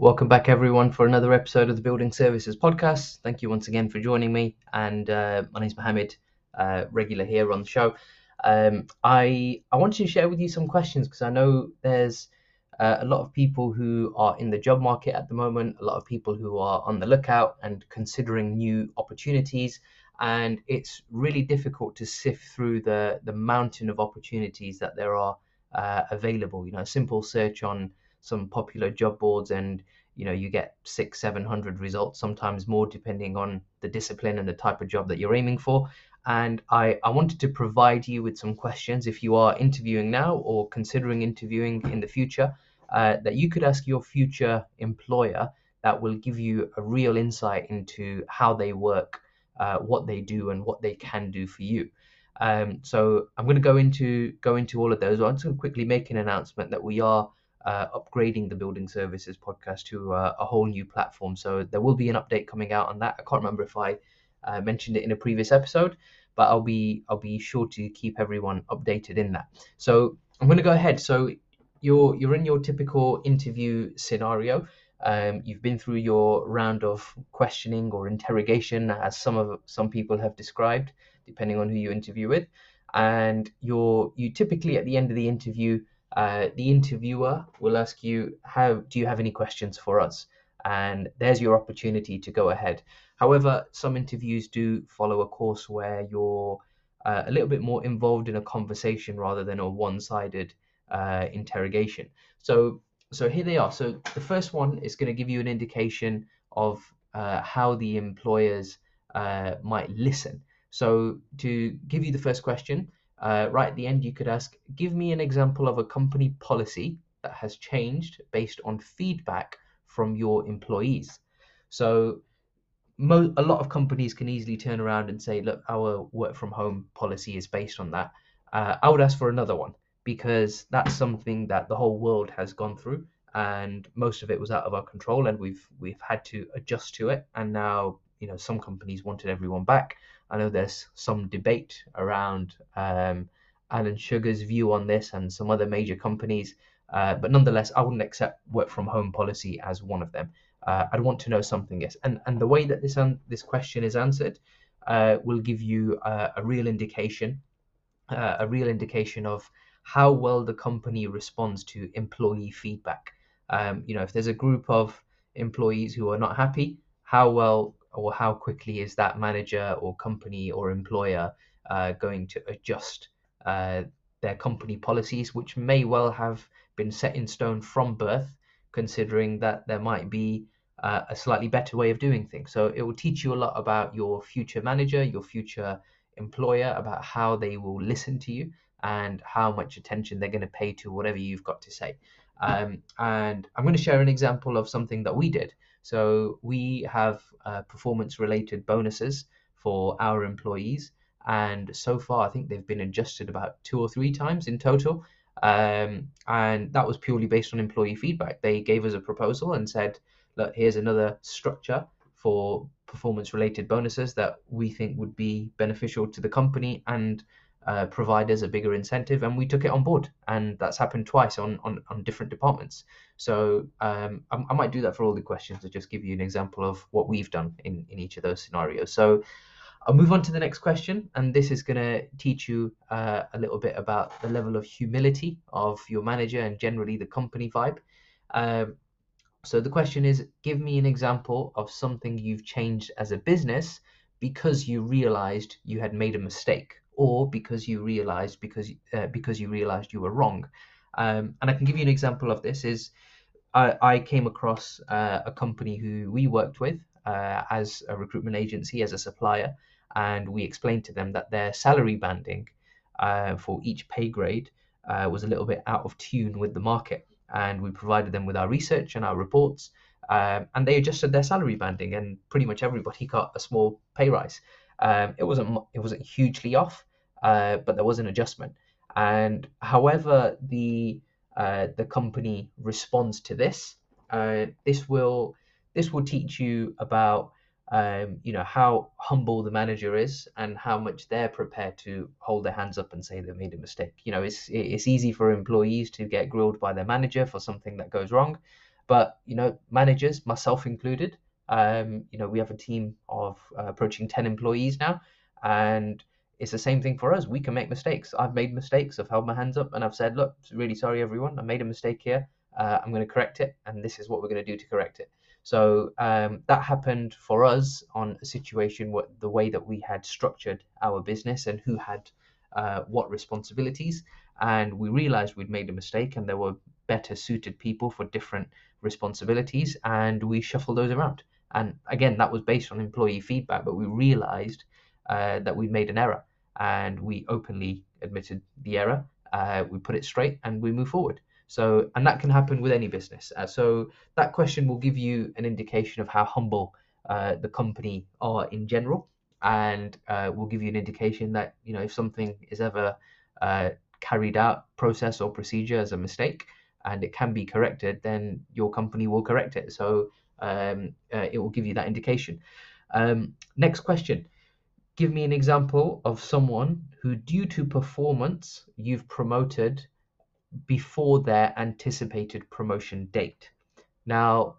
Welcome back, everyone, for another episode of the Building Services Podcast. Thank you once again for joining me. And uh, my name's Mohammed, uh, regular here on the show. Um, I I wanted to share with you some questions because I know there's uh, a lot of people who are in the job market at the moment, a lot of people who are on the lookout and considering new opportunities. And it's really difficult to sift through the the mountain of opportunities that there are uh, available. You know, a simple search on some popular job boards and you know you get six seven hundred results sometimes more depending on the discipline and the type of job that you're aiming for and I, I wanted to provide you with some questions if you are interviewing now or considering interviewing in the future uh, that you could ask your future employer that will give you a real insight into how they work uh, what they do and what they can do for you um, so I'm going to go into go into all of those. I'm just going to quickly make an announcement that we are uh, upgrading the building services podcast to uh, a whole new platform. So there will be an update coming out on that. I can't remember if I uh, mentioned it in a previous episode, but I'll be I'll be sure to keep everyone updated in that. So I'm going to go ahead. So you're you're in your typical interview scenario. Um, you've been through your round of questioning or interrogation, as some of some people have described, depending on who you interview with, and you're you typically at the end of the interview uh, the interviewer will ask you, "How do you have any questions for us?" And there's your opportunity to go ahead. However, some interviews do follow a course where you're uh, a little bit more involved in a conversation rather than a one-sided uh, interrogation. So, so here they are. So the first one is going to give you an indication of uh, how the employers uh, might listen. So to give you the first question, uh, right at the end, you could ask, give me an example of a company policy that has changed based on feedback from your employees. So mo- a lot of companies can easily turn around and say, look, our work from home policy is based on that. Uh, I would ask for another one because that's something that the whole world has gone through and most of it was out of our control and we've we've had to adjust to it and now you know some companies wanted everyone back I know there's some debate around um, Alan Sugar's view on this and some other major companies, uh, but nonetheless, I wouldn't accept work from home policy as one of them. Uh, I'd want to know something else, and and the way that this un- this question is answered uh, will give you a real indication, uh, a real indication of how well the company responds to employee feedback. Um, you know, if there's a group of employees who are not happy, how well or how quickly is that manager or company or employer uh, going to adjust uh, their company policies, which may well have been set in stone from birth, considering that there might be uh, a slightly better way of doing things. So it will teach you a lot about your future manager, your future employer, about how they will listen to you and how much attention they're going to pay to whatever you've got to say. Um, and I'm going to share an example of something that we did. So we have uh, performance related bonuses for our employees. And so far, I think they've been adjusted about two or three times in total. Um, and that was purely based on employee feedback. They gave us a proposal and said, look, here's another structure for performance related bonuses that we think would be beneficial to the company and uh, providers a bigger incentive, and we took it on board. And that's happened twice on on, on different departments. So um, I, I, might do that for all the questions to just give you an example of what we've done in in each of those scenarios. So I'll move on to the next question, and this is going to teach you uh, a little bit about the level of humility of your manager and generally the company vibe. Um, so the question is, give me an example of something you've changed as a business because you realized you had made a mistake or because you realized because uh, because you realized you were wrong. Um, and I can give you an example of this is I, I came across uh, a company who we worked with uh, as a recruitment agency, as a supplier, and we explained to them that their salary banding uh, for each pay grade uh, was a little bit out of tune with the market. And we provided them with our research and our reports, um, and they adjusted their salary banding, and pretty much everybody got a small pay rise. Um, it wasn't it wasn't hugely off, uh, but there was an adjustment. And however the uh, the company responds to this, uh, this will this will teach you about um, you know how humble the manager is and how much they're prepared to hold their hands up and say they made a mistake. You know, it's it's easy for employees to get grilled by their manager for something that goes wrong, But you know, managers, myself included, um, you know, we have a team of uh, approaching 10 employees now, and it's the same thing for us. We can make mistakes. I've made mistakes. I've held my hands up and I've said, look, really sorry, everyone. I made a mistake here. Uh, I'm going to correct it, and this is what we're going to do to correct it. So um, that happened for us on a situation what the way that we had structured our business and who had uh, what responsibilities, and we realized we'd made a mistake and there were better suited people for different responsibilities, and we shuffled those around. And again, that was based on employee feedback, but we realized uh, that we'd made an error and we openly admitted the error. Uh, we put it straight and we move forward. So, and that can happen with any business. Uh, so, that question will give you an indication of how humble uh, the company are in general, and uh, will give you an indication that you know if something is ever uh, carried out, process or procedure as a mistake, and it can be corrected, then your company will correct it. So, um, uh, it will give you that indication. Um, next question. Give me an example of someone who, due to performance, you've promoted before their anticipated promotion date. Now,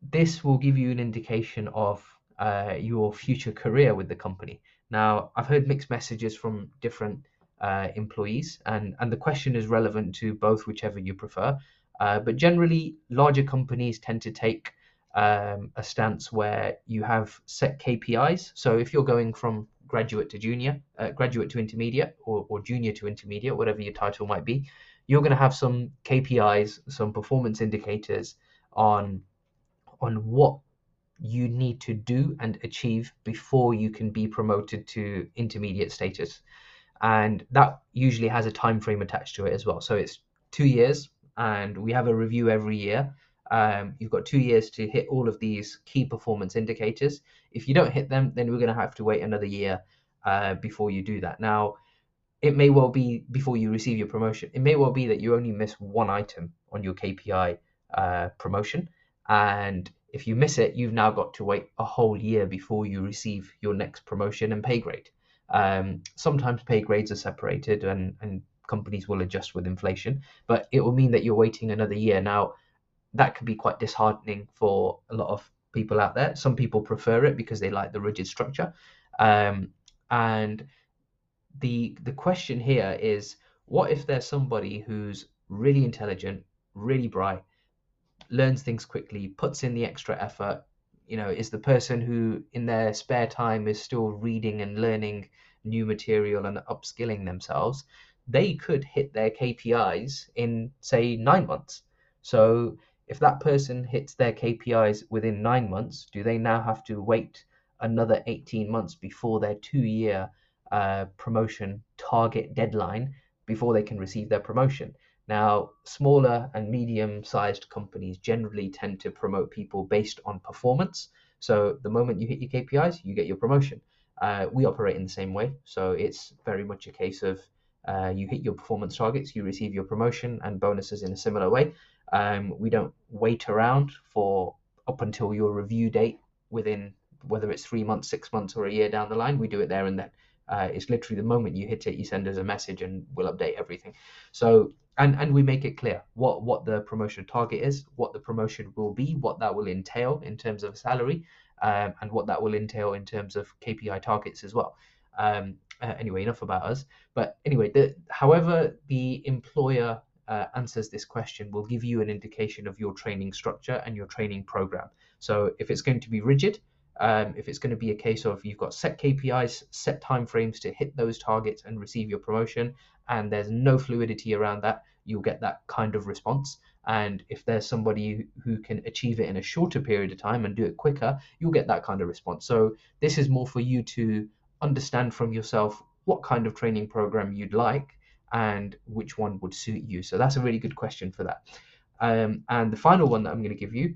this will give you an indication of uh, your future career with the company. Now, I've heard mixed messages from different uh, employees, and, and the question is relevant to both, whichever you prefer. Uh, but generally, larger companies tend to take um, a stance where you have set KPIs. So if you're going from graduate to junior, uh, graduate to intermediate, or, or junior to intermediate, whatever your title might be, you're going to have some KPIs, some performance indicators on on what you need to do and achieve before you can be promoted to intermediate status. And that usually has a time frame attached to it as well. So it's two years and we have a review every year um, you've got two years to hit all of these key performance indicators if you don't hit them then we're going to have to wait another year uh, before you do that now it may well be before you receive your promotion. It may well be that you only miss one item on your KPI uh, promotion, and if you miss it, you've now got to wait a whole year before you receive your next promotion and pay grade. Um, sometimes pay grades are separated, and and companies will adjust with inflation, but it will mean that you're waiting another year. Now, that can be quite disheartening for a lot of people out there. Some people prefer it because they like the rigid structure, um, and the the question here is what if there's somebody who's really intelligent, really bright, learns things quickly, puts in the extra effort, you know, is the person who in their spare time is still reading and learning new material and upskilling themselves, they could hit their KPIs in say 9 months. So if that person hits their KPIs within 9 months, do they now have to wait another 18 months before their 2 year uh, promotion target deadline before they can receive their promotion. Now, smaller and medium sized companies generally tend to promote people based on performance. So, the moment you hit your KPIs, you get your promotion. Uh, we operate in the same way. So, it's very much a case of uh, you hit your performance targets, you receive your promotion and bonuses in a similar way. Um, we don't wait around for up until your review date within whether it's three months, six months, or a year down the line. We do it there and then. Uh, it's literally the moment you hit it, you send us a message and we'll update everything. So and and we make it clear what what the promotion target is, what the promotion will be, what that will entail in terms of salary, um, and what that will entail in terms of KPI targets as well. Um, uh, anyway, enough about us. But anyway, the, however the employer uh, answers this question will give you an indication of your training structure and your training program. So if it's going to be rigid, um, if it's going to be a case of you've got set KPIs, set timeframes to hit those targets and receive your promotion, and there's no fluidity around that, you'll get that kind of response. And if there's somebody who can achieve it in a shorter period of time and do it quicker, you'll get that kind of response. So this is more for you to understand from yourself what kind of training program you'd like and which one would suit you. So that's a really good question for that. Um, and the final one that I'm going to give you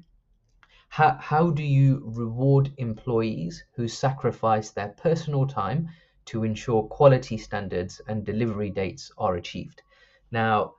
how, how do you reward employees who sacrifice their personal time to ensure quality standards and delivery dates are achieved? Now,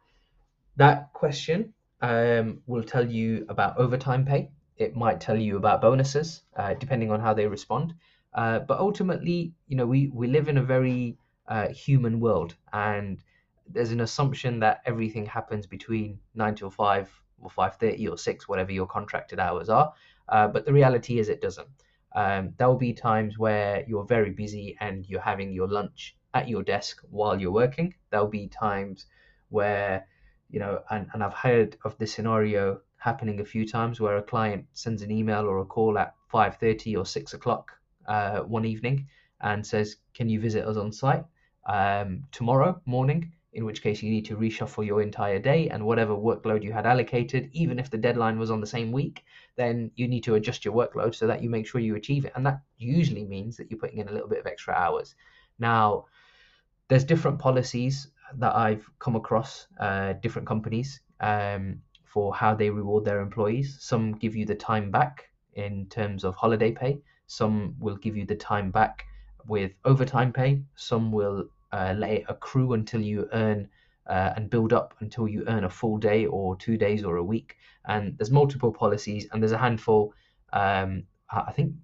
that question um, will tell you about overtime pay. It might tell you about bonuses, uh, depending on how they respond. Uh, but ultimately, you know, we, we live in a very uh, human world, and there's an assumption that everything happens between nine till five or 5.30 or 6 whatever your contracted hours are. Uh, but the reality is it doesn't. Um, there will be times where you're very busy and you're having your lunch at your desk while you're working. There'll be times where you know and, and i've heard of this scenario happening a few times where a client sends an email or a call at 5.30 or 6 o'clock uh, one evening and says can you visit us on site um, tomorrow morning in which case you need to reshuffle your entire day and whatever workload you had allocated, even if the deadline was on the same week, then you need to adjust your workload so that you make sure you achieve it. And that usually means that you're putting in a little bit of extra hours. Now, there's different policies that I've come across, uh, different companies, um, for how they reward their employees. Some give you the time back in terms of holiday pay, some will give you the time back with overtime pay, some will uh, let it accrue until you earn uh, and build up until you earn a full day or two days or a week. And there's multiple policies, and there's a handful. Um, I think,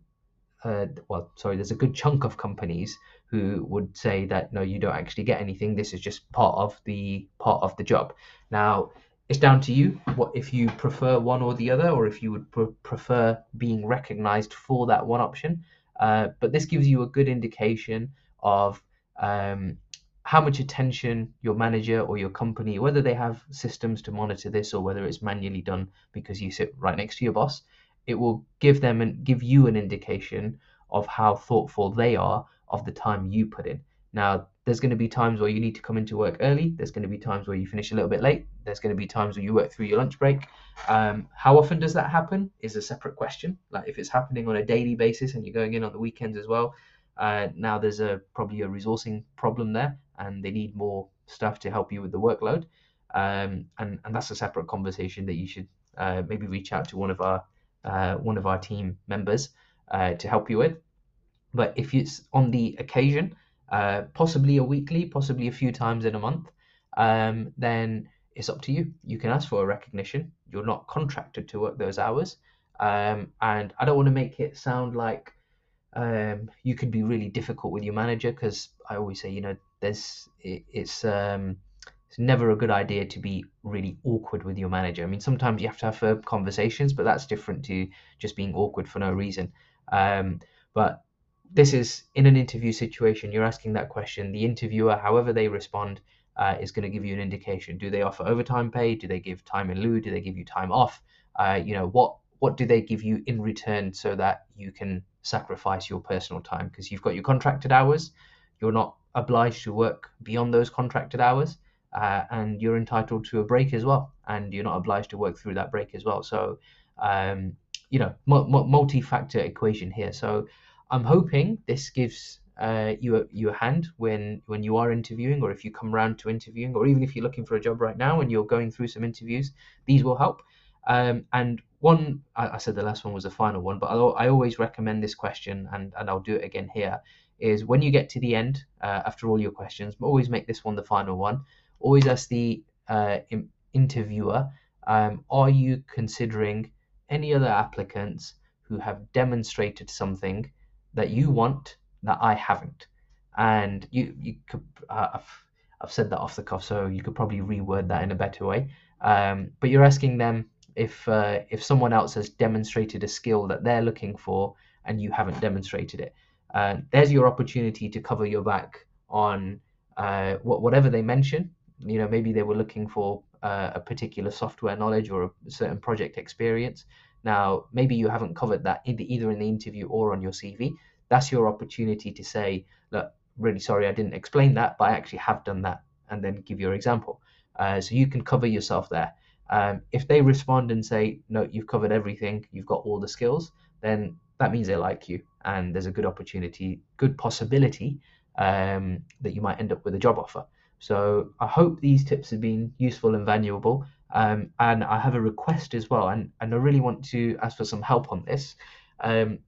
uh, well, sorry, there's a good chunk of companies who would say that no, you don't actually get anything. This is just part of the part of the job. Now, it's down to you. What if you prefer one or the other, or if you would pr- prefer being recognised for that one option. Uh, but this gives you a good indication of um, how much attention your manager or your company, whether they have systems to monitor this or whether it's manually done because you sit right next to your boss, it will give them and give you an indication of how thoughtful they are of the time you put in. Now, there's going to be times where you need to come into work early. There's going to be times where you finish a little bit late. There's going to be times where you work through your lunch break. Um, how often does that happen is a separate question. Like if it's happening on a daily basis and you're going in on the weekends as well, uh, now there's a probably a resourcing problem there, and they need more staff to help you with the workload. Um, and and that's a separate conversation that you should uh, maybe reach out to one of our uh, one of our team members uh, to help you with. But if it's on the occasion, uh, possibly a weekly, possibly a few times in a month, um, then it's up to you. You can ask for a recognition. You're not contracted to work those hours. Um, and I don't want to make it sound like um, you could be really difficult with your manager because I always say, you know, there's it, it's um, it's never a good idea to be really awkward with your manager. I mean, sometimes you have to have conversations, but that's different to just being awkward for no reason. Um, but this is in an interview situation. You're asking that question. The interviewer, however they respond, uh, is going to give you an indication. Do they offer overtime pay? Do they give time in lieu? Do they give you time off? Uh, you know what what do they give you in return so that you can sacrifice your personal time because you've got your contracted hours. You're not obliged to work beyond those contracted hours, uh, and you're entitled to a break as well, and you're not obliged to work through that break as well. So, um, you know, multi-factor equation here. So, I'm hoping this gives uh, you a, you a hand when when you are interviewing, or if you come around to interviewing, or even if you're looking for a job right now and you're going through some interviews. These will help. Um, and one, I, I, said the last one was the final one, but I, I, always recommend this question, and, and I'll do it again here. Is when you get to the end, uh, after all your questions, always make this one the final one. Always ask the uh, interviewer, um, are you considering any other applicants who have demonstrated something that you want that I haven't? And you, you could, uh, I've, I've said that off the cuff, so you could probably reword that in a better way. Um, but you're asking them if uh, if someone else has demonstrated a skill that they're looking for and you haven't demonstrated it. Uh, there's your opportunity to cover your back on uh, whatever they mention. You know, maybe they were looking for uh, a particular software knowledge or a certain project experience. Now, maybe you haven't covered that either in the interview or on your CV. That's your opportunity to say, look, really sorry I didn't explain that, but I actually have done that, and then give your example. Uh, so you can cover yourself there. Um, if they respond and say, no, you've covered everything, you've got all the skills, then that means they like you. And there's a good opportunity, good possibility um, that you might end up with a job offer. So I hope these tips have been useful and valuable. Um, and I have a request as well, and, and I really want to ask for some help on this. Um,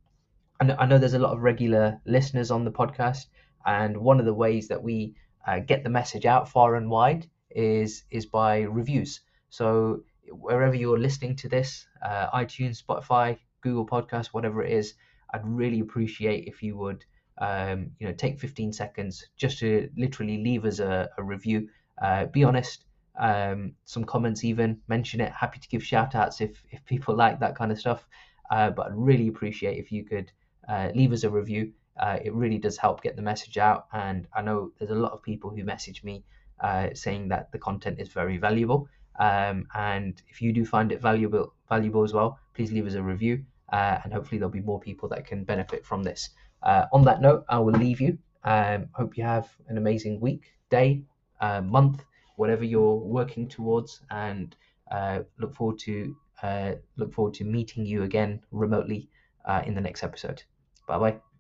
and I know there's a lot of regular listeners on the podcast, and one of the ways that we uh, get the message out far and wide is is by reviews. So wherever you're listening to this, uh, iTunes, Spotify, Google Podcast, whatever it is, I'd really appreciate if you would, um, you know, take 15 seconds just to literally leave us a, a review. Uh, be honest. Um, some comments even mention it. Happy to give shout outs if if people like that kind of stuff. Uh, but i'd really appreciate if you could uh, leave us a review. Uh, it really does help get the message out. And i know there's a lot of people who message me uh, saying that the content is very valuable. Um, and if you do find it valuable valuable as well please leave us a review. Uh, and hopefully there'll be more people that can benefit from this. Uh, on that note i will leave you. Um, hope you have an amazing week day month whatever you're working towards, and uh, look forward to uh, look forward to meeting you again remotely uh, in the next episode. Bye bye.